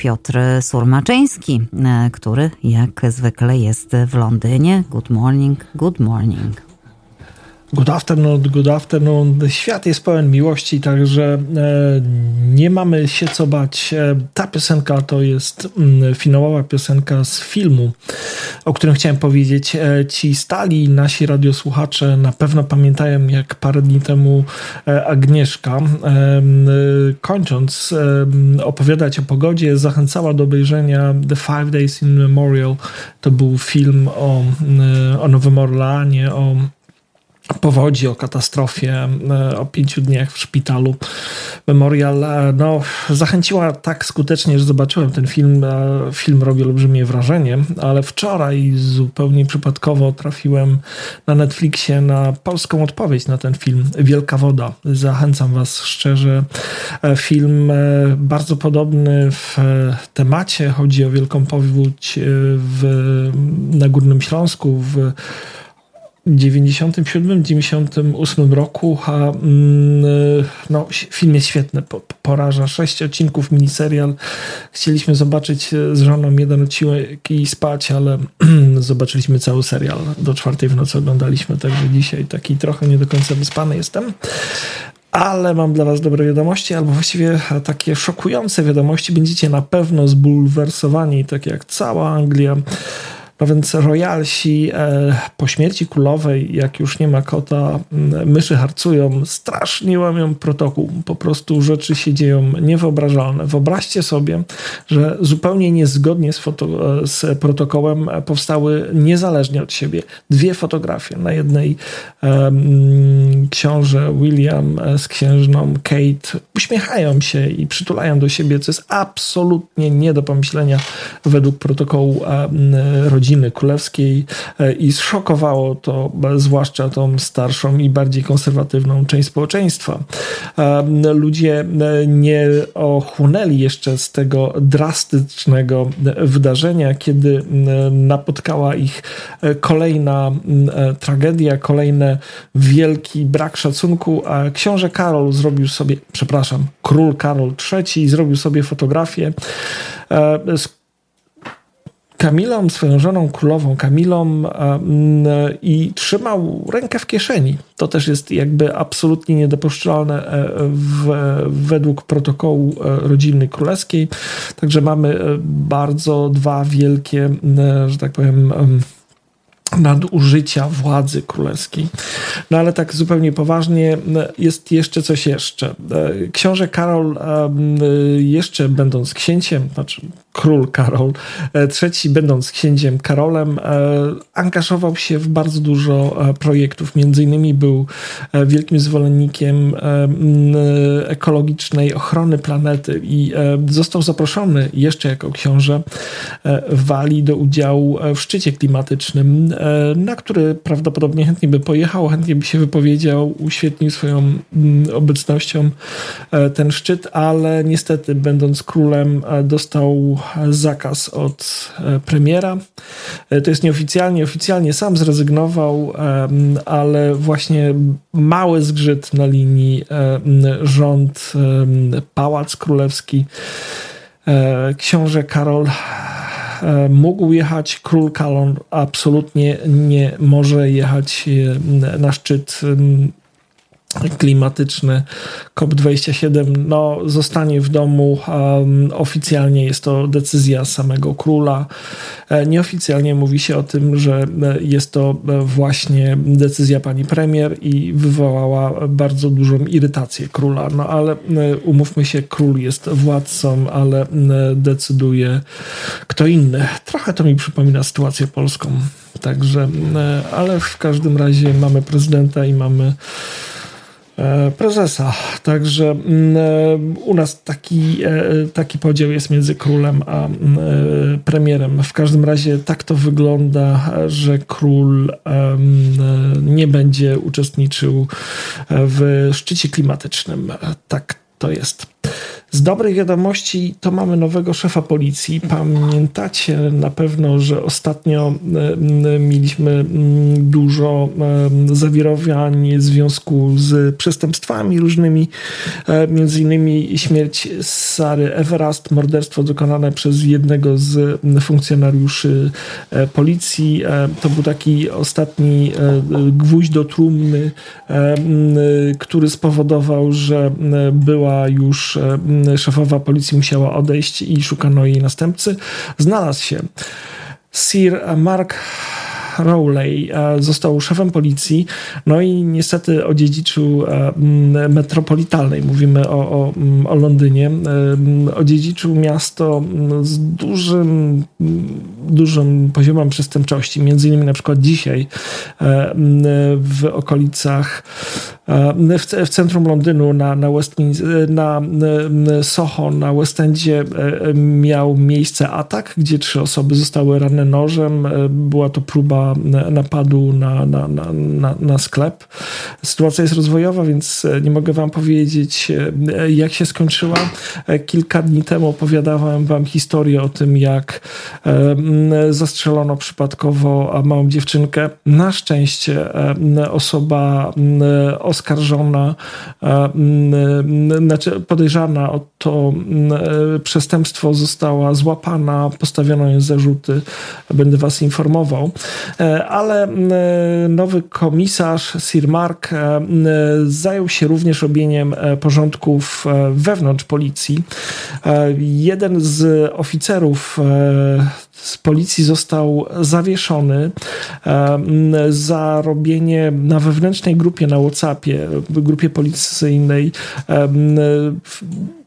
Piotr Surmaczyński, który jak zwykle jest w Londynie. Good morning, good morning. Good afternoon, good afternoon. Świat jest pełen miłości, także e, nie mamy się co bać. E, ta piosenka to jest mm, finałowa piosenka z filmu, o którym chciałem powiedzieć. E, ci stali nasi radiosłuchacze na pewno pamiętają, jak parę dni temu Agnieszka, kończąc opowiadać o pogodzie, zachęcała do obejrzenia The Five Days in Memorial. To był film o, o Nowym Orleanie, o powodzi, o katastrofie, e, o pięciu dniach w szpitalu. Memorial e, no, zachęciła tak skutecznie, że zobaczyłem ten film. E, film robi olbrzymie wrażenie, ale wczoraj zupełnie przypadkowo trafiłem na Netflixie na polską odpowiedź na ten film Wielka Woda. Zachęcam Was szczerze. Film bardzo podobny w temacie. Chodzi o wielką powódź w, na Górnym Śląsku, w 97-98 roku. A, mm, no, film jest świetny, poraża. Sześć odcinków, miniserial. Chcieliśmy zobaczyć e, z żoną jeden odcinek i spać, ale zobaczyliśmy cały serial. Do czwartej w nocy oglądaliśmy, także dzisiaj taki trochę nie do końca wyspany jestem. Ale mam dla Was dobre wiadomości, albo właściwie takie szokujące wiadomości. Będziecie na pewno zbulwersowani, tak jak cała Anglia. No więc royalsi e, po śmierci królowej, jak już nie ma kota, myszy harcują, strasznie łamią protokół. Po prostu rzeczy się dzieją niewyobrażalne. Wyobraźcie sobie, że zupełnie niezgodnie z, foto, z protokołem powstały niezależnie od siebie dwie fotografie. Na jednej e, książę William z księżną Kate uśmiechają się i przytulają do siebie, co jest absolutnie nie do pomyślenia według protokołu e, rodziny rodziny królewskiej e, i zszokowało to zwłaszcza tą starszą i bardziej konserwatywną część społeczeństwa. E, ludzie e, nie ochłonęli jeszcze z tego drastycznego wydarzenia, kiedy napotkała ich kolejna tragedia, kolejny wielki brak szacunku, a książę Karol zrobił sobie, przepraszam, król Karol III zrobił sobie fotografię z Kamilą, swoją żoną królową Kamilą i trzymał rękę w kieszeni. To też jest jakby absolutnie niedopuszczalne e, w, według protokołu e, rodziny królewskiej. Także mamy e, bardzo dwa wielkie, że tak powiem, nadużycia władzy królewskiej. No ale tak zupełnie poważnie jest jeszcze coś jeszcze. Książę Karol jeszcze będąc księciem, znaczy król Karol III będąc księciem Karolem angażował się w bardzo dużo projektów. Między innymi był wielkim zwolennikiem ekologicznej ochrony planety i został zaproszony jeszcze jako książę Walii do udziału w szczycie klimatycznym E, na który prawdopodobnie chętnie by pojechał, chętnie by się wypowiedział, uświetnił swoją mm, obecnością e, ten szczyt, ale niestety, będąc królem, e, dostał zakaz od premiera. To jest nieoficjalnie, oficjalnie sam zrezygnował, ale właśnie mały zgrzyt na linii rząd, pałac królewski. Książę Karol E, mógł jechać, król Kalon absolutnie nie może jechać e, na szczyt klimatyczny COP27 no, zostanie w domu. Oficjalnie jest to decyzja samego króla. E, nieoficjalnie mówi się o tym, że jest to właśnie decyzja pani premier i wywołała bardzo dużą irytację króla. No ale umówmy się, król jest władcą, ale decyduje kto inny. Trochę to mi przypomina sytuację polską. Także, ale w każdym razie mamy prezydenta i mamy E, prezesa. Także mm, e, u nas taki, e, taki podział jest między królem a mm, premierem. W każdym razie tak to wygląda, że król nie będzie uczestniczył w szczycie klimatycznym. Tak to jest. Z dobrych wiadomości to mamy nowego szefa policji. Pamiętacie na pewno, że ostatnio mieliśmy dużo zawirowań w związku z przestępstwami różnymi, między innymi śmierć Sary Everast, morderstwo dokonane przez jednego z funkcjonariuszy policji. To był taki ostatni gwóźdź do trumny, który spowodował, że była już szefowa policji musiała odejść i szukano jej następcy. Znalazł się Sir Mark Rowley e, został szefem policji, no i niestety odziedziczył e, metropolitalnej, mówimy o, o, o Londynie, e, odziedziczył miasto z dużym, dużym poziomem przestępczości. Między innymi na przykład dzisiaj w okolicach w, w centrum Londynu na, na, Westminster, na Soho, na West Endzie miał miejsce atak, gdzie trzy osoby zostały ranne nożem. Była to próba napadu na, na, na, na, sklep. Sytuacja jest rozwojowa, więc e, nie mogę wam powiedzieć, e, jak się skończyła. E, kilka dni temu opowiadałem wam historię o tym, jak zastrzelono przypadkowo małą dziewczynkę. Na szczęście osoba oskarżona, znaczy podejrzana o to przestępstwo została złapana, postawiono jej zarzuty. Będę was informował. E, ale e, nowy komisarz Sir Mark e, zajął się również robieniem porządków wewnątrz policji. Jeden z oficerów z policji został zawieszony za robienie na wewnętrznej grupie na WhatsAppie, grupie policyjnej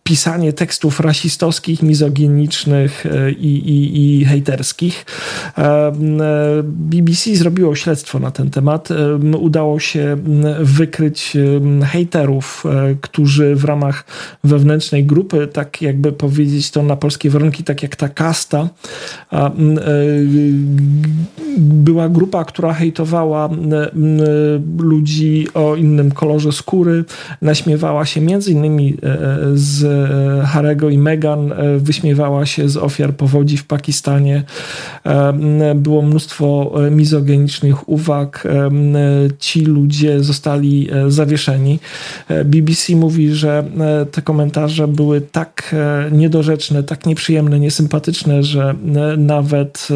pisanie tekstów rasistowskich, mizoginicznych e, i, i, i hejterskich. E, e, BBC zrobiło śledztwo na ten temat. Udało się wykryć hejterów, którzy w ramach wewnętrznej grupy, tak jakby powiedzieć to na polskie warunki, tak jak ta kasta, była grupa, która hejtowała ludzi o innym kolorze skóry, naśmiewała się między innymi z Harego i Meghan e, wyśmiewała się z ofiar powodzi w Pakistanie. E, było mnóstwo e, mizogenicznych uwag. Ci ludzie zostali zawieszeni. BBC mówi, że te komentarze były tak niedorzeczne, tak nieprzyjemne, niesympatyczne, że nawet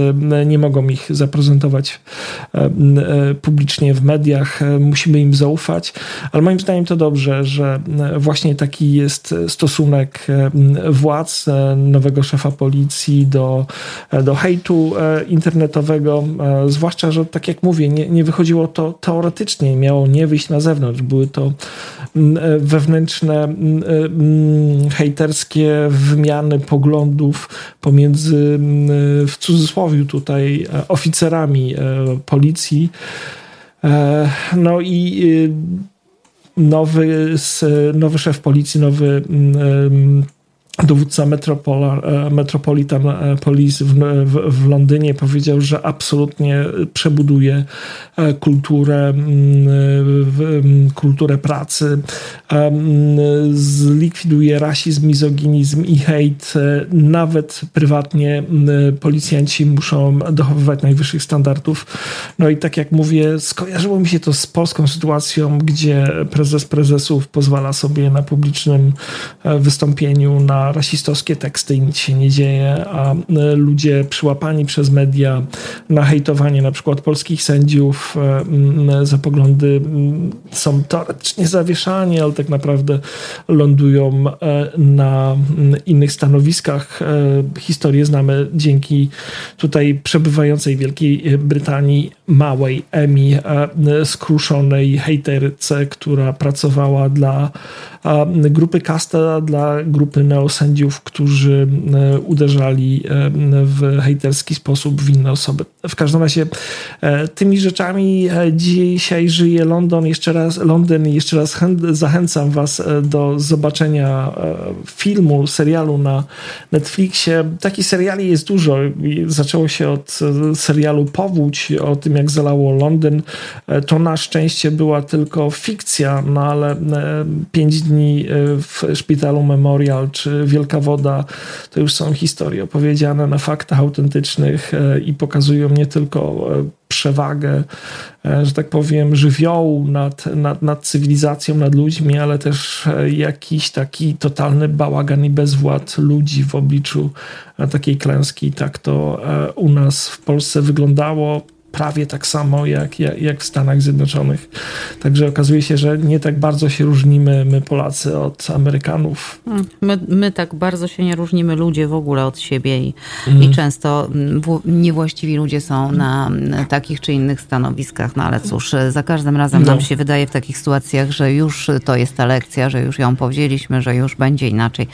nie mogą ich zaprezentować publicznie w mediach. Musimy im zaufać, ale moim zdaniem to dobrze, że właśnie taki jest stosunek stosunek władz, e, nowego szefa policji do, e, do hejtu e, internetowego, zwłaszcza, że tak jak mówię, nie, nie wychodziło to teoretycznie, miało nie wyjść na zewnątrz. Były to wewnętrzne hejterskie wymiany poglądów pomiędzy w cudzysłowie tutaj oficerami policji. No i nowy, nowy szef policji, nowy mm, dowódca e, Metropolitan e, Police w, w, w, Londynie powiedział, że absolutnie przebuduje e, kulturę, kulturę pracy, zlikwiduje rasizm, mizoginizm i hejt. Nawet prywatnie policjanci muszą dochowywać najwyższych standardów. No i tak jak mówię, skojarzyło mi się to z polską sytuacją, gdzie prezes prezesów pozwala sobie na publicznym wystąpieniu na rasistowskie teksty i nic się nie dzieje, a e, ludzie przyłapani przez media na hejtowanie na przykład polskich sędziów e, za poglądy są teoretycznie zawieszani, ale tak naprawdę lądują e, na innych stanowiskach. Historię znamy dzięki tutaj przebywającej Wielkiej Brytanii małej Emi, skruszonej hejterce, która pracowała dla grupy Casta, dla grupy Neos sędziów, którzy uderzali w hejterski sposób w inne osoby. W każdym razie tymi rzeczami dzisiaj żyje London. Jeszcze raz, Londyn jeszcze raz zachęcam Was do zobaczenia filmu, serialu na Netflixie. Takich seriali jest dużo. Zaczęło się od serialu Powódź, o tym jak zalało Londyn. To na szczęście była tylko fikcja, no ale pięć dni w szpitalu Memorial czy Wielka Woda to już są historie opowiedziane na faktach autentycznych i pokazują nie tylko przewagę, e, że tak powiem, żywiołu nad, nad, nad cywilizacją, nad ludźmi, ale też e, jakiś taki totalny bałagan i bezwład ludzi w obliczu e, takiej klęski. Tak to u nas w Polsce wyglądało prawie tak samo jak, jak, jak, w Stanach Zjednoczonych. Także okazuje się, że nie tak bardzo się różnimy my Polacy od Amerykanów. Hmm, my, my tak bardzo się nie różnimy ludzie w ogóle od siebie i, mm. i często mm, niewłaściwi ludzie są na takich czy innych stanowiskach. No ale cóż, za każdym razem no. nam się wydaje w takich sytuacjach, że już to jest ta lekcja, że już ją powzięliśmy, że już będzie inaczej.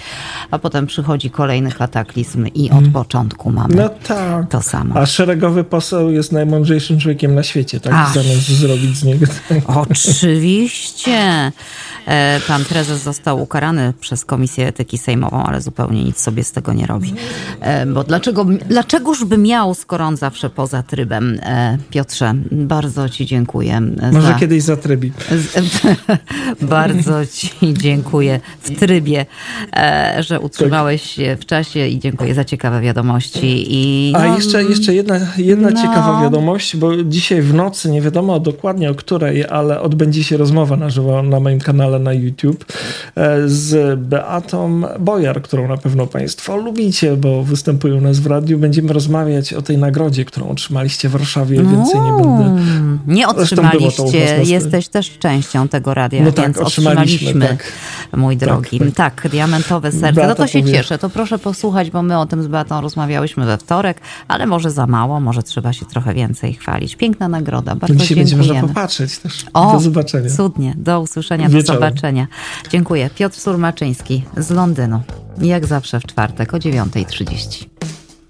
A potem przychodzi kolejny kataklizm i od mm. początku mamy no tak. to samo. A szeregowy poseł jest najmądrzejszy najmądrzejszym człowiekiem na świecie, tak? Ach. Zamiast zrobić z niego. Oczywiście. E, pan prezes został ukarany przez Komisję Etyki Sejmową, ale zupełnie nic sobie z tego nie robi. E, bo dlaczego, dlaczegoż by miał, skoro on zawsze poza trybem? E, Piotrze, bardzo Ci dziękuję. Może za... kiedyś zatrybi. bardzo Ci dziękuję w trybie, że utrzymałeś się w czasie i dziękuję za ciekawe wiadomości. I, no, A jeszcze, jeszcze jedna, jedna no. ciekawa wiadomość, bo dzisiaj w nocy, nie wiadomo dokładnie o której, ale odbędzie się rozmowa na żywo na moim kanale na YouTube e, z Beatą Bojar, którą na pewno Państwo lubicie, bo występują u nas w radiu. Będziemy rozmawiać o tej nagrodzie, którą otrzymaliście w Warszawie. Więcej nie będę. Nie otrzymaliście. Jesteś też częścią tego radia, no tak, więc otrzymaliśmy, tak. mój tak, drogi. Tak, tak. diamentowe serce. Beata no to się powie... cieszę. To proszę posłuchać, bo my o tym z Beatą rozmawiałyśmy we wtorek, ale może za mało, może trzeba się trochę więcej chwalić. Piękna nagroda. Bardzo Dzisiaj dziękujemy. będzie można popatrzeć też. O, do zobaczenia. Cudnie. Do usłyszenia. Do zobaczenia zobaczenia. Dziękuję. Piotr Surmaczyński z Londynu. Jak zawsze w czwartek o 9.30.